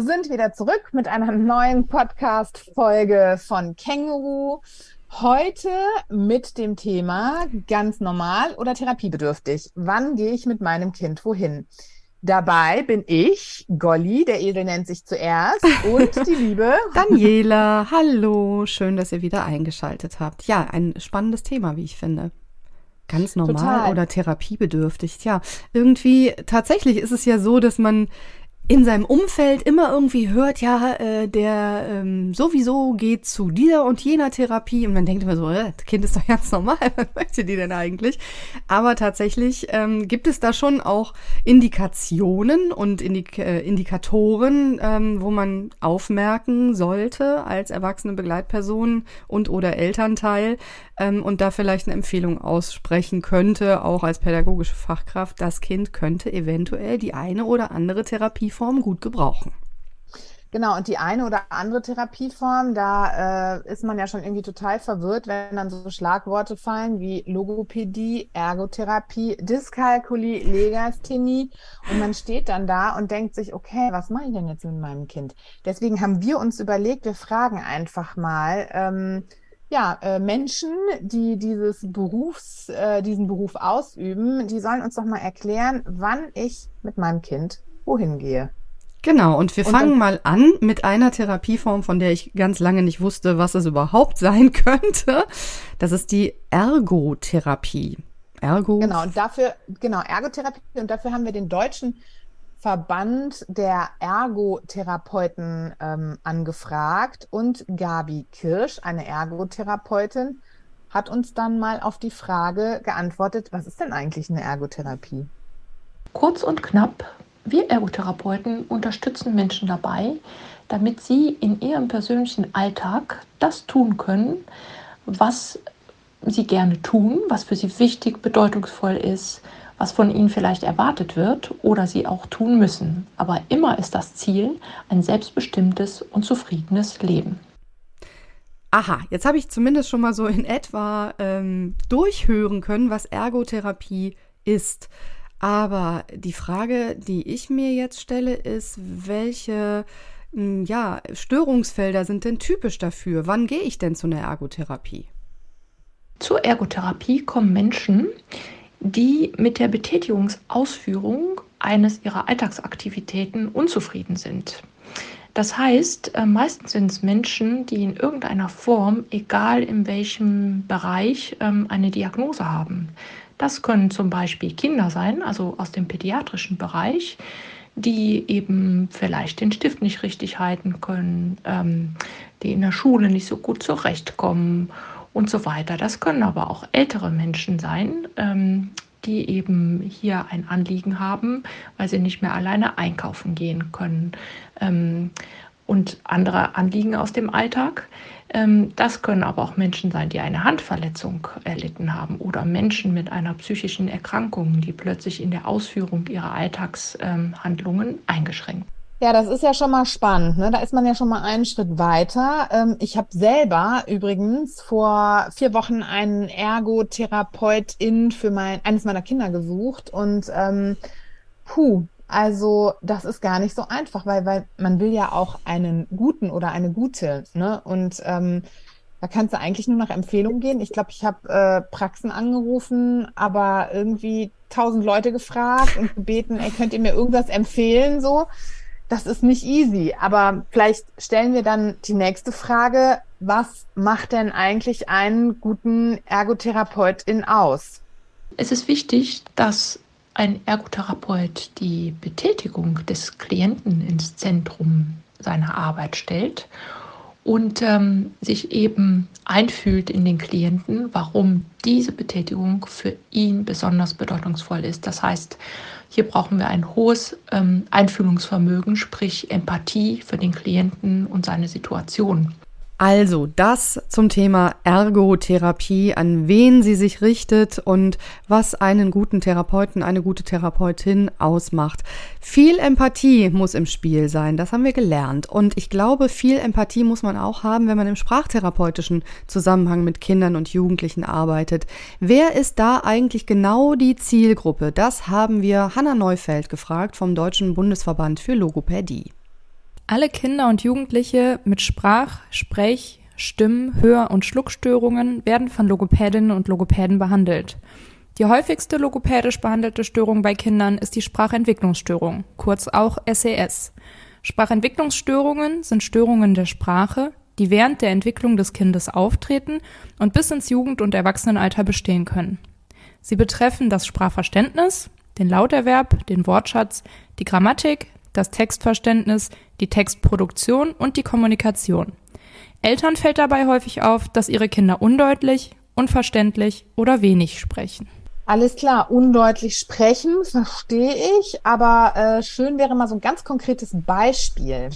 Wir sind wieder zurück mit einer neuen Podcast-Folge von Känguru. Heute mit dem Thema ganz normal oder therapiebedürftig. Wann gehe ich mit meinem Kind wohin? Dabei bin ich, Golli, der Esel nennt sich zuerst, und die liebe Daniela. Hallo, schön, dass ihr wieder eingeschaltet habt. Ja, ein spannendes Thema, wie ich finde. Ganz normal Total. oder therapiebedürftig. Tja, irgendwie tatsächlich ist es ja so, dass man in seinem Umfeld immer irgendwie hört, ja, äh, der ähm, sowieso geht zu dieser und jener Therapie und man denkt immer so, äh, das Kind ist doch ganz normal, was möchte die denn eigentlich? Aber tatsächlich ähm, gibt es da schon auch Indikationen und Indik äh, Indikatoren, ähm, wo man aufmerken sollte als erwachsene Begleitperson und oder Elternteil ähm, und da vielleicht eine Empfehlung aussprechen könnte, auch als pädagogische Fachkraft, das Kind könnte eventuell die eine oder andere Therapie Therapieform gut gebrauchen. Genau, und die eine oder andere Therapieform, da äh, ist man ja schon irgendwie total verwirrt, wenn dann so Schlagworte fallen wie Logopädie, Ergotherapie, Dyskalkulie, Legasthenie und man steht dann da und denkt sich, okay, was mache ich denn jetzt mit meinem Kind? Deswegen haben wir uns überlegt, wir fragen einfach mal, ähm, ja, äh, Menschen, die dieses Berufs, äh, diesen Beruf ausüben, die sollen uns doch mal erklären, wann ich mit meinem Kind wohin gehe. Genau, und wir und fangen mal an mit einer Therapieform, von der ich ganz lange nicht wusste, was es überhaupt sein könnte. Das ist die Ergotherapie. Ergo. Genau, und dafür, genau, Ergotherapie, und dafür haben wir den deutschen Verband der Ergotherapeuten ähm, angefragt und Gabi Kirsch, eine Ergotherapeutin, hat uns dann mal auf die Frage geantwortet, was ist denn eigentlich eine Ergotherapie? Kurz und knapp wir Ergotherapeuten unterstützen Menschen dabei, damit sie in ihrem persönlichen Alltag das tun können, was sie gerne tun, was für sie wichtig, bedeutungsvoll ist, was von ihnen vielleicht erwartet wird oder sie auch tun müssen. Aber immer ist das Ziel ein selbstbestimmtes und zufriedenes Leben. Aha, jetzt habe ich zumindest schon mal so in etwa ähm, durchhören können, was Ergotherapie ist. Aber die Frage, die ich mir jetzt stelle, ist, welche hm, ja, Störungsfelder sind denn typisch dafür? Wann gehe ich denn zu einer Ergotherapie? Zur Ergotherapie kommen Menschen, die mit der Betätigungsausführung eines ihrer Alltagsaktivitäten unzufrieden sind. Das heißt, äh, meistens sind es Menschen, die in irgendeiner Form, egal in welchem Bereich, ähm, eine Diagnose haben. Das können zum Beispiel Kinder sein, also aus dem pädiatrischen Bereich, die eben vielleicht den Stift nicht richtig halten können, ähm, die in der Schule nicht so gut zurechtkommen und so weiter. Das können aber auch ältere Menschen sein, ähm, die eben hier ein Anliegen haben, weil sie nicht mehr alleine einkaufen gehen können. Ähm, und andere Anliegen aus dem Alltag. Ähm, das können aber auch Menschen sein, die eine Handverletzung erlitten haben oder Menschen mit einer psychischen Erkrankung, die plötzlich in der Ausführung ihrer Alltagshandlungen eingeschränkt ja, das ist ja schon mal spannend. Ne? Da ist man ja schon mal einen Schritt weiter. Ähm, ich habe selber übrigens vor vier Wochen einen Ergotherapeutin für mein, eines meiner Kinder gesucht. Und ähm, puh, also das ist gar nicht so einfach, weil, weil man will ja auch einen guten oder eine gute. Ne? Und ähm, da kannst du eigentlich nur nach Empfehlungen gehen. Ich glaube, ich habe äh, Praxen angerufen, aber irgendwie tausend Leute gefragt und gebeten, ey, könnt ihr mir irgendwas empfehlen? So, das ist nicht easy. Aber vielleicht stellen wir dann die nächste Frage: Was macht denn eigentlich einen guten Ergotherapeutin aus? Es ist wichtig, dass ein Ergotherapeut die Betätigung des Klienten ins Zentrum seiner Arbeit stellt und ähm, sich eben einfühlt in den Klienten, warum diese Betätigung für ihn besonders bedeutungsvoll ist. Das heißt, hier brauchen wir ein hohes ähm, Einfühlungsvermögen, sprich Empathie für den Klienten und seine Situation. Also das zum Thema Ergotherapie, an wen sie sich richtet und was einen guten Therapeuten, eine gute Therapeutin ausmacht. Viel Empathie muss im Spiel sein, das haben wir gelernt. Und ich glaube, viel Empathie muss man auch haben, wenn man im sprachtherapeutischen Zusammenhang mit Kindern und Jugendlichen arbeitet. Wer ist da eigentlich genau die Zielgruppe? Das haben wir Hanna Neufeld gefragt vom Deutschen Bundesverband für Logopädie. Alle Kinder und Jugendliche mit Sprach-, Sprech-, Stimm-, Hör- und Schluckstörungen werden von Logopädinnen und Logopäden behandelt. Die häufigste logopädisch behandelte Störung bei Kindern ist die Sprachentwicklungsstörung, kurz auch SES. E Sprachentwicklungsstörungen sind Störungen der Sprache, die während der Entwicklung des Kindes auftreten und bis ins Jugend- und Erwachsenenalter bestehen können. Sie betreffen das Sprachverständnis, den Lauterwerb, den Wortschatz, die Grammatik, das Textverständnis, die Textproduktion und die Kommunikation. Eltern fällt dabei häufig auf, dass ihre Kinder undeutlich, unverständlich oder wenig sprechen. Alles klar, undeutlich sprechen, verstehe ich, aber äh, schön wäre mal so ein ganz konkretes Beispiel.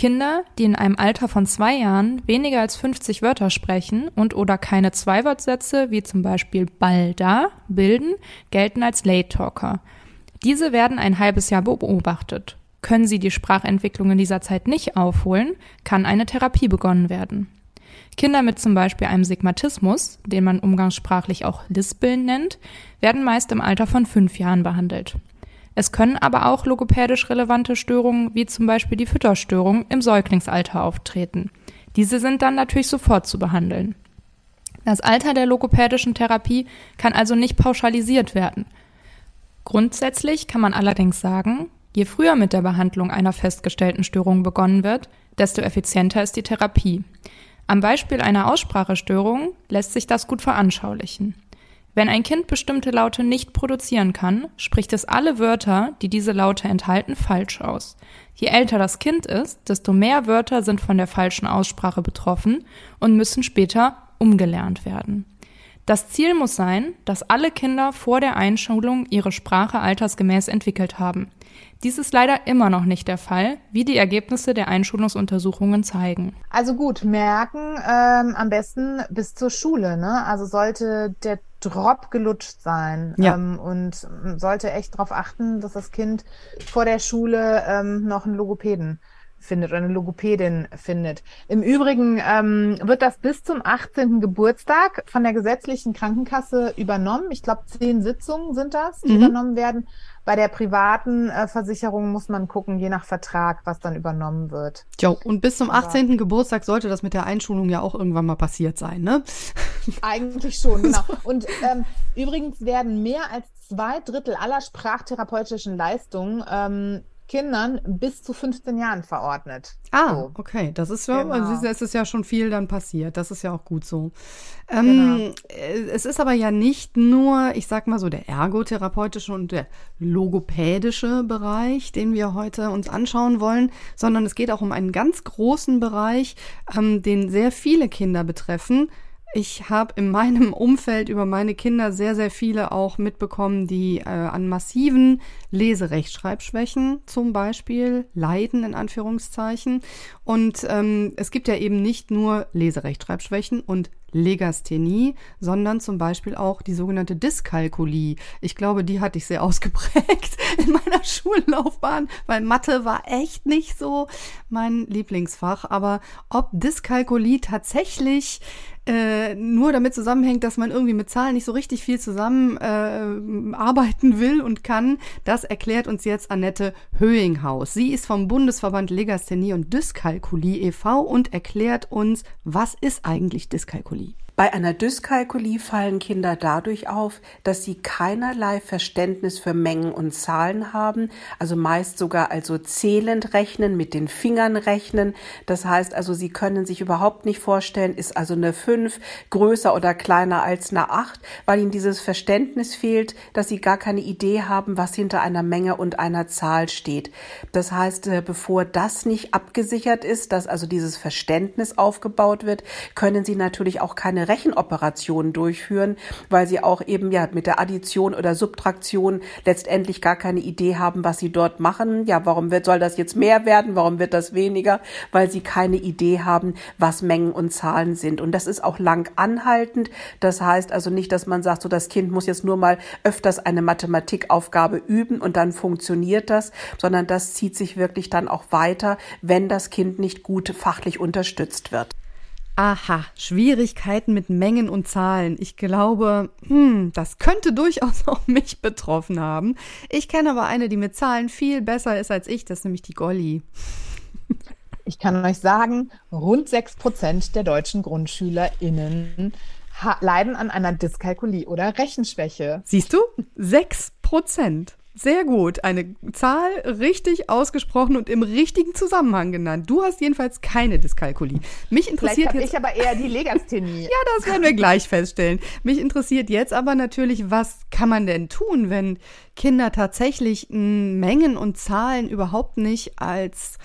Kinder, die in einem Alter von zwei Jahren weniger als 50 Wörter sprechen und oder keine Zweiwortsätze wie zum Beispiel Ball da bilden, gelten als Late Talker. Diese werden ein halbes Jahr beobachtet. Können sie die Sprachentwicklung in dieser Zeit nicht aufholen, kann eine Therapie begonnen werden. Kinder mit zum Beispiel einem Sigmatismus, den man umgangssprachlich auch Lispeln nennt, werden meist im Alter von fünf Jahren behandelt. Es können aber auch logopädisch relevante Störungen wie zum Beispiel die Fütterstörung im Säuglingsalter auftreten. Diese sind dann natürlich sofort zu behandeln. Das Alter der logopädischen Therapie kann also nicht pauschalisiert werden. Grundsätzlich kann man allerdings sagen, je früher mit der Behandlung einer festgestellten Störung begonnen wird, desto effizienter ist die Therapie. Am Beispiel einer Aussprachestörung lässt sich das gut veranschaulichen. Wenn ein Kind bestimmte Laute nicht produzieren kann, spricht es alle Wörter, die diese Laute enthalten, falsch aus. Je älter das Kind ist, desto mehr Wörter sind von der falschen Aussprache betroffen und müssen später umgelernt werden. Das Ziel muss sein, dass alle Kinder vor der Einschulung ihre Sprache altersgemäß entwickelt haben. Dies ist leider immer noch nicht der Fall, wie die Ergebnisse der Einschulungsuntersuchungen zeigen. Also gut, merken ähm, am besten bis zur Schule. Ne? Also sollte der Drop gelutscht sein ja. ähm, und sollte echt darauf achten, dass das Kind vor der Schule ähm, noch einen Logopäden findet oder eine Logopädin findet. Im Übrigen ähm, wird das bis zum 18. Geburtstag von der gesetzlichen Krankenkasse übernommen. Ich glaube, zehn Sitzungen sind das, die mhm. übernommen werden. Bei der privaten äh, Versicherung muss man gucken, je nach Vertrag, was dann übernommen wird. Jo, und bis zum 18. Aber Geburtstag sollte das mit der Einschulung ja auch irgendwann mal passiert sein, ne? Eigentlich schon, genau. Und ähm, übrigens werden mehr als zwei Drittel aller sprachtherapeutischen Leistungen ähm, Kindern bis zu 15 Jahren verordnet. Ah, so. okay. Das ist ja, genau. also es ist ja schon viel dann passiert. Das ist ja auch gut so. Ähm, genau. Äh, es ist aber ja nicht nur, ich sag mal so, der ergotherapeutische und der logopädische Bereich, den wir heute uns anschauen wollen, sondern es geht auch um einen ganz großen Bereich, ähm, den sehr viele Kinder betreffen ich habe in meinem Umfeld über meine Kinder sehr, sehr viele auch mitbekommen, die äh, an massiven Leserechtschreibschwächen zum Beispiel leiden, in Anführungszeichen. Und ähm, es gibt ja eben nicht nur Leserechtschreibschwächen und Legasthenie, sondern zum Beispiel auch die sogenannte Dyskalkulie. Ich glaube, die hatte ich sehr ausgeprägt in meiner Schullaufbahn, weil Mathe war echt nicht so mein Lieblingsfach. Aber ob Dyskalkulie tatsächlich äh, nur damit zusammenhängt, dass man irgendwie mit Zahlen nicht so richtig viel zusammen äh, arbeiten will und kann, das erklärt uns jetzt Annette Höhinghaus. Sie ist vom Bundesverband Legasthenie und Dyskalkulie e.V. und erklärt uns, was ist eigentlich Dyskalkulie? Bei einer Dyskalkulie fallen Kinder dadurch auf, dass sie keinerlei Verständnis für Mengen und Zahlen haben, also meist sogar also zählend rechnen, mit den Fingern rechnen. Das heißt also, sie können sich überhaupt nicht vorstellen, ist also eine 5 größer oder kleiner als eine 8, weil ihnen dieses Verständnis fehlt, dass sie gar keine Idee haben, was hinter einer Menge und einer Zahl steht. Das heißt, äh, bevor das nicht abgesichert ist, dass also dieses Verständnis aufgebaut wird, können sie natürlich auch keine Rechenoperationen durchführen, weil sie auch eben ja mit der Addition oder Subtraktion letztendlich gar keine Idee haben, was sie dort machen. Ja, warum wird, soll das jetzt mehr werden? Warum wird das weniger? Weil sie keine Idee haben, was Mengen und Zahlen sind. Und das ist auch lang anhaltend. Das heißt also nicht, dass man sagt, so das Kind muss jetzt nur mal öfters eine Mathematikaufgabe üben und dann funktioniert das, sondern das zieht sich wirklich dann auch weiter, wenn das Kind nicht gut fachlich unterstützt wird. Aha, Schwierigkeiten mit Mengen und Zahlen. Ich glaube, hm, das könnte durchaus auch mich betroffen haben. Ich kenne aber eine, die mit Zahlen viel besser ist als ich, das ist nämlich die Golli. Ich kann euch sagen, rund sechs Prozent der deutschen GrundschülerInnen leiden an einer Dyskalkulie oder Rechenschwäche. Siehst du? Sechs Prozent. Sehr gut. Eine Zahl richtig ausgesprochen und im richtigen Zusammenhang genannt. Du hast jedenfalls keine Dyskalkulie. Mich interessiert jetzt. Ich aber eher die Legasthenie. ja, das werden wir gleich feststellen. Mich interessiert jetzt aber natürlich, was kann man denn tun, wenn Kinder tatsächlich Mengen und Zahlen überhaupt nicht als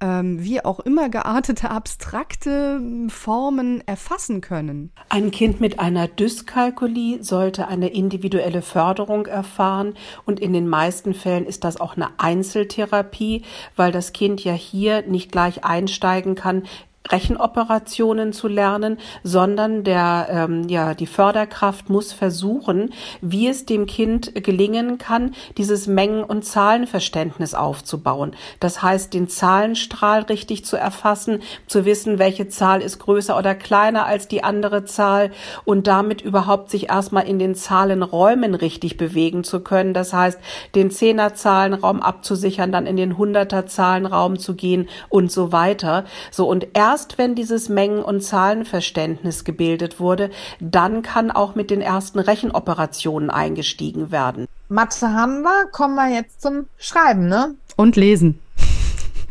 ähm, wie auch immer geartete abstrakte Formen erfassen können. Ein Kind mit einer Dyskalkulie sollte eine individuelle Förderung erfahren und in den meisten Fällen ist das auch eine Einzeltherapie, weil das Kind ja hier nicht gleich einsteigen kann Rechenoperationen zu lernen, sondern der, ähm, ja, die Förderkraft muss versuchen, wie es dem Kind gelingen kann, dieses Mengen- und Zahlenverständnis aufzubauen. Das heißt, den Zahlenstrahl richtig zu erfassen, zu wissen, welche Zahl ist größer oder kleiner als die andere Zahl und damit überhaupt sich erstmal in den Zahlenräumen richtig bewegen zu können. Das heißt, den Zehnerzahlenraum abzusichern, dann in den Hunderterzahlenraum zu gehen und so weiter. So und erst erst wenn dieses Mengen- und Zahlenverständnis gebildet wurde, dann kann auch mit den ersten Rechenoperationen eingestiegen werden. Mathe haben wir, kommen wir jetzt zum Schreiben, ne? Und Lesen.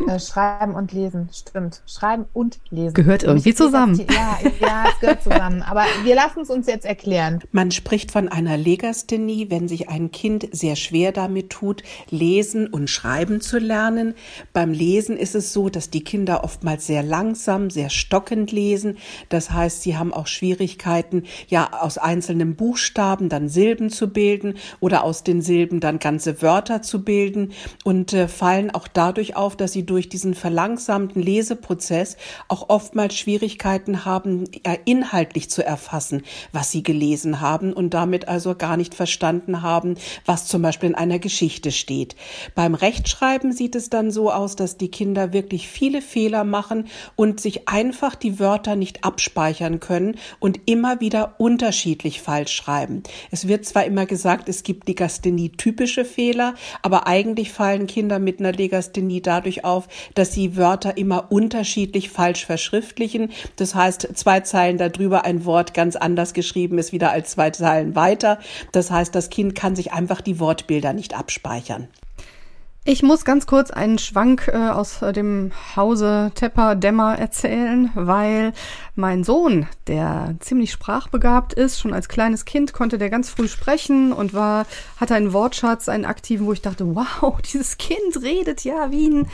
Äh, schreiben und lesen, stimmt. Schreiben und lesen. Gehört irgendwie zusammen. Ja, ja, es gehört zusammen. Aber wir lassen es uns jetzt erklären. Man spricht von einer Legasthenie, wenn sich ein Kind sehr schwer damit tut, lesen und schreiben zu lernen. Beim Lesen ist es so, dass die Kinder oftmals sehr langsam, sehr stockend lesen. Das heißt, sie haben auch Schwierigkeiten, ja, aus einzelnen Buchstaben dann Silben zu bilden oder aus den Silben dann ganze Wörter zu bilden und äh, fallen auch dadurch auf, dass sie durch diesen verlangsamten Leseprozess auch oftmals Schwierigkeiten haben, inhaltlich zu erfassen, was sie gelesen haben und damit also gar nicht verstanden haben, was zum Beispiel in einer Geschichte steht. Beim Rechtschreiben sieht es dann so aus, dass die Kinder wirklich viele Fehler machen und sich einfach die Wörter nicht abspeichern können und immer wieder unterschiedlich falsch schreiben. Es wird zwar immer gesagt, es gibt Legasthenie-typische Fehler, aber eigentlich fallen Kinder mit einer Legasthenie dadurch auf, auf, dass sie Wörter immer unterschiedlich falsch verschriftlichen. Das heißt, zwei Zeilen darüber ein Wort ganz anders geschrieben ist wieder als zwei Zeilen weiter. Das heißt, das Kind kann sich einfach die Wortbilder nicht abspeichern. Ich muss ganz kurz einen Schwank äh, aus äh, dem Hause Tepper Dämmer erzählen, weil mein Sohn, der ziemlich sprachbegabt ist, schon als kleines Kind konnte der ganz früh sprechen und war hatte einen Wortschatz, einen aktiven, wo ich dachte, wow, dieses Kind redet ja wie ein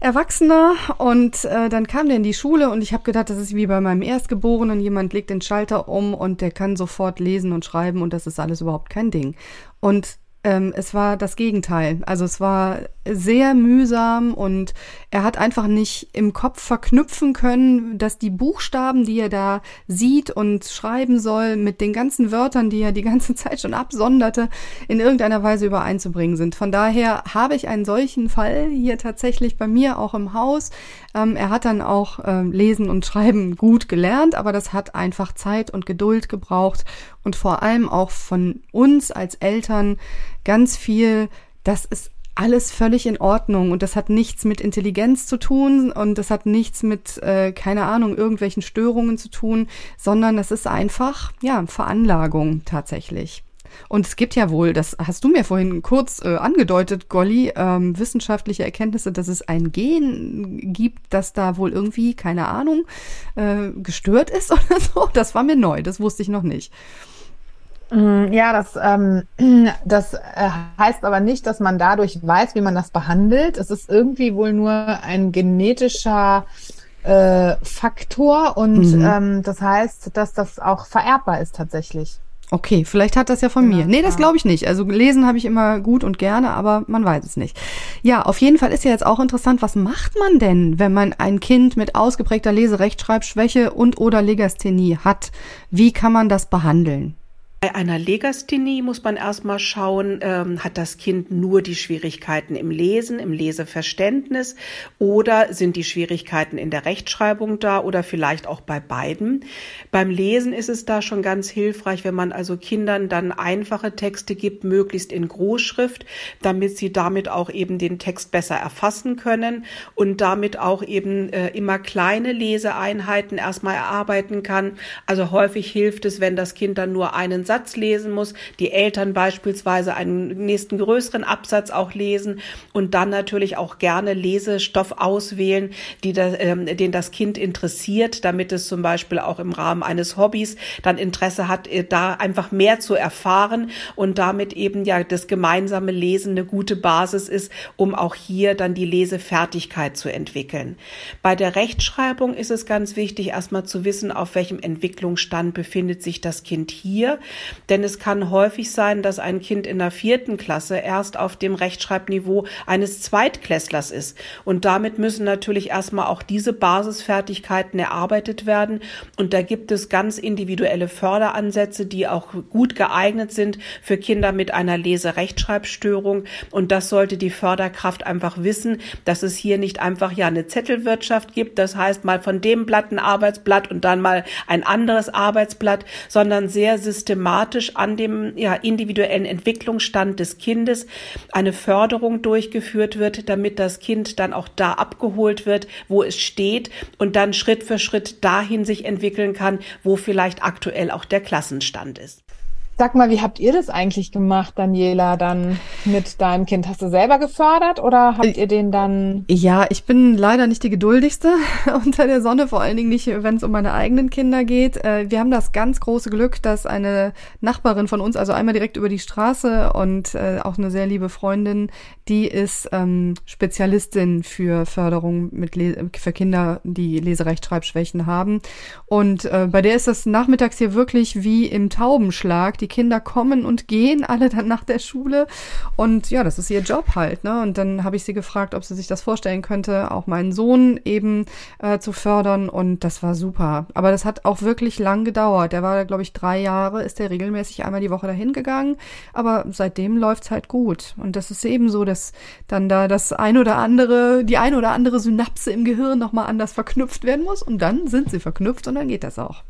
Erwachsener und äh, dann kam der in die Schule und ich habe gedacht, das ist wie bei meinem Erstgeborenen, jemand legt den Schalter um und der kann sofort lesen und schreiben und das ist alles überhaupt kein Ding. Und ähm, es war das Gegenteil. Also es war sehr mühsam und er hat einfach nicht im Kopf verknüpfen können, dass die Buchstaben, die er da sieht und schreiben soll, mit den ganzen Wörtern, die er die ganze Zeit schon absonderte, in irgendeiner Weise übereinzubringen sind. Von daher habe ich einen solchen Fall hier tatsächlich bei mir auch im Haus. Ähm, er hat dann auch ähm, Lesen und Schreiben gut gelernt, aber das hat einfach Zeit und Geduld gebraucht und vor allem auch von uns als Eltern ganz viel, das ist alles völlig in Ordnung und das hat nichts mit Intelligenz zu tun und das hat nichts mit, äh, keine Ahnung, irgendwelchen Störungen zu tun, sondern das ist einfach, ja, Veranlagung tatsächlich. Und es gibt ja wohl, das hast du mir vorhin kurz äh, angedeutet, Golly, ähm, wissenschaftliche Erkenntnisse, dass es ein Gen gibt, das da wohl irgendwie, keine Ahnung, äh, gestört ist oder so. Das war mir neu, das wusste ich noch nicht. Mm, ja, das, ähm, das äh, heißt aber nicht, dass man dadurch weiß, wie man das behandelt. Es ist irgendwie wohl nur ein genetischer äh, Faktor und mhm. ähm, das heißt, dass das auch vererbbar ist tatsächlich. Okay, vielleicht hat das ja von ja, mir. Nee, das glaube ich nicht. Also lesen habe ich immer gut und gerne, aber man weiß es nicht. Ja, auf jeden Fall ist ja jetzt auch interessant, was macht man denn, wenn man ein Kind mit ausgeprägter Leserechtschreibschwäche und oder Legasthenie hat? Wie kann man das behandeln? Bei einer Legasthenie muss man erstmal schauen, ähm, hat das Kind nur die Schwierigkeiten im Lesen, im Leseverständnis oder sind die Schwierigkeiten in der Rechtschreibung da oder vielleicht auch bei beiden. Beim Lesen ist es da schon ganz hilfreich, wenn man also Kindern dann einfache Texte gibt, möglichst in Großschrift, damit sie damit auch eben den Text besser erfassen können und damit auch eben äh, immer kleine Leseeinheiten erstmal erarbeiten kann. Also häufig hilft es, wenn das Kind dann nur einen Satz lesen muss, die Eltern beispielsweise einen nächsten größeren Absatz auch lesen und dann natürlich auch gerne Lesestoff auswählen, die da, ähm, den das Kind interessiert, damit es zum Beispiel auch im Rahmen eines Hobbys dann Interesse hat, äh, da einfach mehr zu erfahren und damit eben ja das gemeinsame Lesen eine gute Basis ist, um auch hier dann die Lesefertigkeit zu entwickeln. Bei der Rechtschreibung ist es ganz wichtig, erstmal zu wissen, auf welchem Entwicklungsstand befindet sich das Kind hier. Denn es kann häufig sein, dass ein Kind in der vierten Klasse erst auf dem Rechtschreibniveau eines Zweitklässlers ist. Und damit müssen natürlich erstmal auch diese Basisfertigkeiten erarbeitet werden. Und da gibt es ganz individuelle Förderansätze, die auch gut geeignet sind für Kinder mit einer Lese-Rechtschreibstörung. Und das sollte die Förderkraft einfach wissen, dass es hier nicht einfach ja eine Zettelwirtschaft gibt. Das heißt mal von dem Blatt ein Arbeitsblatt und dann mal ein anderes Arbeitsblatt, sondern sehr systematisch systematisch an dem ja, individuellen Entwicklungsstand des Kindes eine Förderung durchgeführt wird, damit das Kind dann auch da abgeholt wird, wo es steht und dann Schritt für Schritt dahin sich entwickeln kann, wo vielleicht aktuell auch der Klassenstand ist. Sag mal, wie habt ihr das eigentlich gemacht, Daniela, dann mit deinem Kind? Hast du selber gefördert oder habt ihr den dann? Ja, ich bin leider nicht die geduldigste unter der Sonne, vor allen Dingen nicht, wenn es um meine eigenen Kinder geht. Äh, wir haben das ganz große Glück, dass eine Nachbarin von uns, also einmal direkt über die Straße und äh, auch eine sehr liebe Freundin, die ist ähm, Spezialistin für Förderung mit für Kinder, die Leserechtschreibschwächen haben. Und äh, bei der ist das nachmittags hier wirklich wie im Taubenschlag die Kinder kommen und gehen, alle dann nach der Schule. Und ja, das ist ihr Job halt. Ne? Und dann habe ich sie gefragt, ob sie sich das vorstellen könnte, auch meinen Sohn eben äh, zu fördern. Und das war super. Aber das hat auch wirklich lang gedauert. Der war, glaube ich, drei Jahre, ist der regelmäßig einmal die Woche dahin gegangen. Aber seitdem läuft's halt gut. Und das ist eben so, dass dann da das ein oder andere, die ein oder andere Synapse im Gehirn nochmal anders verknüpft werden muss. Und dann sind sie verknüpft und dann geht das auch.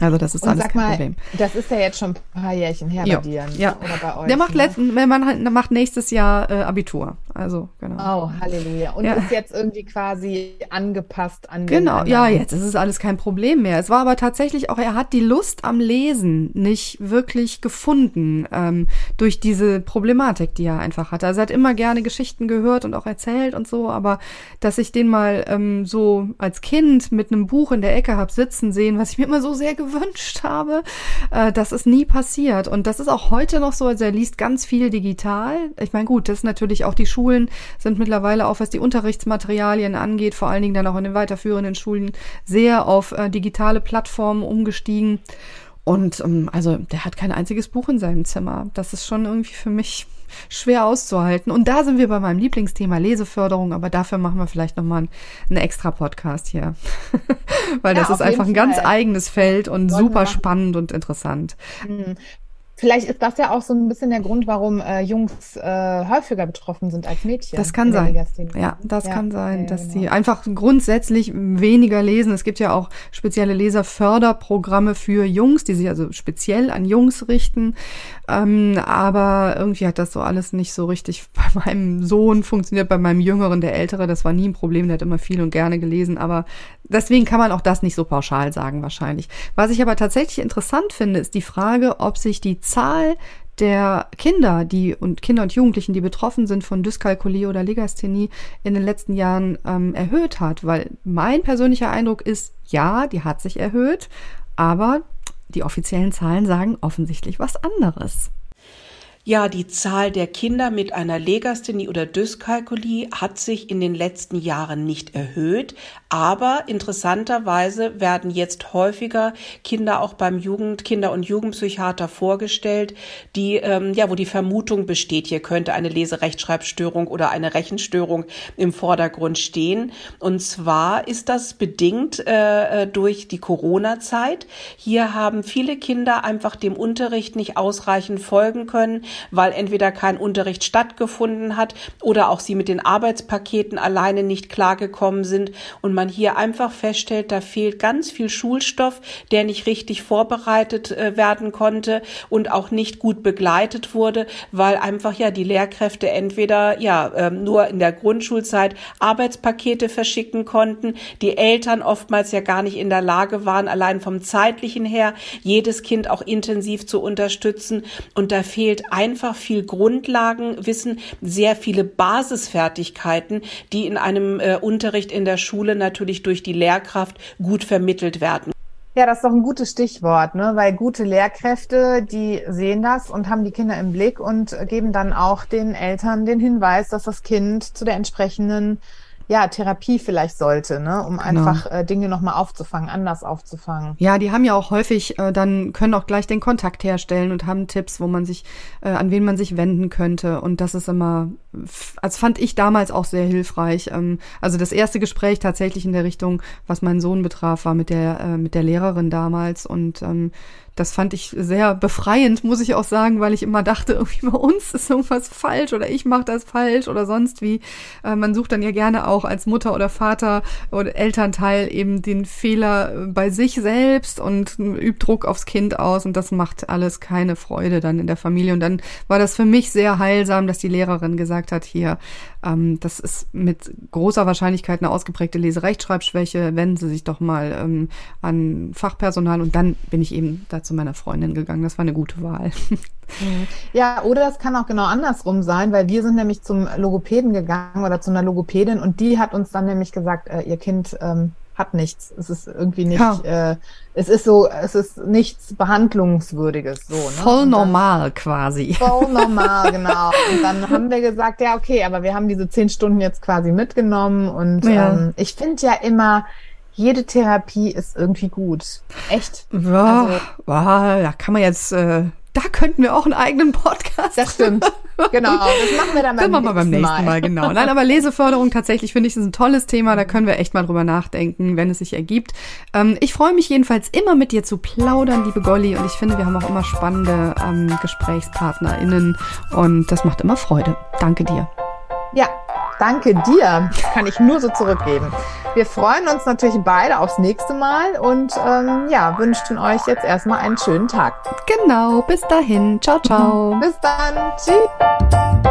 Also das ist und alles sag kein mal, Problem. Das ist ja jetzt schon ein paar Jährchen her jo, bei dir ja. oder bei euch. Der macht, ne? letzten, man macht nächstes Jahr äh, Abitur. Also genau. Oh, Halleluja. Und ja. ist jetzt irgendwie quasi angepasst an den Genau, ja, jetzt ist es alles kein Problem mehr. Es war aber tatsächlich auch, er hat die Lust am Lesen nicht wirklich gefunden ähm, durch diese Problematik, die er einfach hatte. Also er hat immer gerne Geschichten gehört und auch erzählt und so, aber dass ich den mal ähm, so als Kind mit einem Buch in der Ecke hab sitzen sehen, was ich mir immer so sehr gewünscht habe. Äh, das ist nie passiert. Und das ist auch heute noch so. Also er liest ganz viel digital. Ich meine, gut, das ist natürlich auch die Schulen sind mittlerweile auch, was die Unterrichtsmaterialien angeht, vor allen Dingen dann auch in den weiterführenden Schulen, sehr auf äh, digitale Plattformen umgestiegen. Und ähm, also der hat kein einziges Buch in seinem Zimmer. Das ist schon irgendwie für mich schwer auszuhalten. Und da sind wir bei meinem Lieblingsthema Leseförderung, aber dafür machen wir vielleicht nochmal einen, einen extra Podcast hier. Weil ja, das ist einfach ein Fall. ganz eigenes Feld und super spannend und interessant. Mhm. Vielleicht ist das ja auch so ein bisschen der Grund, warum äh, Jungs äh, häufiger betroffen sind als Mädchen. Das kann sein. Ja, das ja, kann sein, ja, dass genau. die einfach grundsätzlich weniger lesen. Es gibt ja auch spezielle Leserförderprogramme für Jungs, die sich also speziell an Jungs richten. Ähm, aber irgendwie hat das so alles nicht so richtig bei meinem Sohn funktioniert, bei meinem Jüngeren, der Ältere. Das war nie ein Problem, der hat immer viel und gerne gelesen. Aber deswegen kann man auch das nicht so pauschal sagen wahrscheinlich. Was ich aber tatsächlich interessant finde, ist die Frage, ob sich die Zahl der Kinder, die und Kinder und Jugendlichen, die betroffen sind von Dyskalkulie oder Legasthenie, in den letzten Jahren ähm, erhöht hat. Weil mein persönlicher Eindruck ist, ja, die hat sich erhöht, aber die offiziellen Zahlen sagen offensichtlich was anderes. Ja, die Zahl der Kinder mit einer Legasthenie oder Dyskalkulie hat sich in den letzten Jahren nicht erhöht, aber interessanterweise werden jetzt häufiger Kinder auch beim Jugend, Kinder- und Jugendpsychiater vorgestellt, die, ähm, ja, wo die Vermutung besteht, hier könnte eine Leserechtschreibstörung oder eine Rechenstörung im Vordergrund stehen. Und zwar ist das bedingt äh, durch die Corona-Zeit. Hier haben viele Kinder einfach dem Unterricht nicht ausreichend folgen können weil entweder kein Unterricht stattgefunden hat oder auch sie mit den Arbeitspaketen alleine nicht klargekommen sind und man hier einfach feststellt, da fehlt ganz viel Schulstoff, der nicht richtig vorbereitet äh, werden konnte und auch nicht gut begleitet wurde, weil einfach ja die Lehrkräfte entweder ja ähm, nur in der Grundschulzeit Arbeitspakete verschicken konnten, die Eltern oftmals ja gar nicht in der Lage waren, allein vom zeitlichen her jedes Kind auch intensiv zu unterstützen und da fehlt einfach viel Grundlagenwissen, sehr viele Basisfertigkeiten, die in einem äh, Unterricht in der Schule natürlich durch die Lehrkraft gut vermittelt werden. Ja, das ist doch ein gutes Stichwort, ne? weil gute Lehrkräfte, die sehen das und haben die Kinder im Blick und geben dann auch den Eltern den Hinweis, dass das Kind zu der entsprechenden ja, Therapie vielleicht sollte, ne? um genau. einfach äh, Dinge nochmal aufzufangen, anders aufzufangen. Ja, die haben ja auch häufig äh, dann, können auch gleich den Kontakt herstellen und haben Tipps, wo man sich, äh, an wen man sich wenden könnte. Und das ist immer, also fand ich damals auch sehr hilfreich. Ähm, also das erste Gespräch tatsächlich in der Richtung, was meinen Sohn betraf, war mit der, äh, mit der Lehrerin damals. Und ähm, das fand ich sehr befreiend, muss ich auch sagen, weil ich immer dachte, irgendwie bei uns ist irgendwas falsch oder ich mache das falsch oder sonst wie. Äh, man sucht dann ja gerne auch als Mutter oder Vater oder Elternteil eben den Fehler bei sich selbst und übt Druck aufs Kind aus und das macht alles keine Freude dann in der Familie. Und dann war das für mich sehr heilsam, dass die Lehrerin gesagt hat, hier, ähm, das ist mit großer Wahrscheinlichkeit eine ausgeprägte Leserechtschreibschwäche, wenden Sie sich doch mal ähm, an Fachpersonal und dann bin ich eben dazu zu meiner Freundin gegangen. Das war eine gute Wahl. Ja, oder das kann auch genau andersrum sein, weil wir sind nämlich zum Logopäden gegangen oder zu einer Logopädin und die hat uns dann nämlich gesagt, äh, ihr Kind ähm, hat nichts. Es ist irgendwie nicht, ja. äh, es ist so, es ist nichts Behandlungswürdiges. So, ne? Voll dann, normal quasi. Voll normal, genau. Und dann haben wir gesagt, ja, okay, aber wir haben diese zehn Stunden jetzt quasi mitgenommen und ja. ähm, ich finde ja immer, jede Therapie ist irgendwie gut. Echt. Ja, also, da kann man jetzt, äh, da könnten wir auch einen eigenen Podcast. Das stimmt. Genau, das machen wir dann beim, nächsten, wir beim nächsten Mal. Mal. Genau. Nein, aber Leseförderung tatsächlich finde ich ist ein tolles Thema. Da können wir echt mal drüber nachdenken, wenn es sich ergibt. Ähm, ich freue mich jedenfalls immer mit dir zu plaudern, liebe Golli. Und ich finde, wir haben auch immer spannende ähm, GesprächspartnerInnen. Und das macht immer Freude. Danke dir. Ja, danke dir. Kann ich nur so zurückgeben. Wir freuen uns natürlich beide aufs nächste Mal und ähm, ja, wünschen euch jetzt erstmal einen schönen Tag. Genau, bis dahin. Ciao, ciao. Bis dann. Tschüss.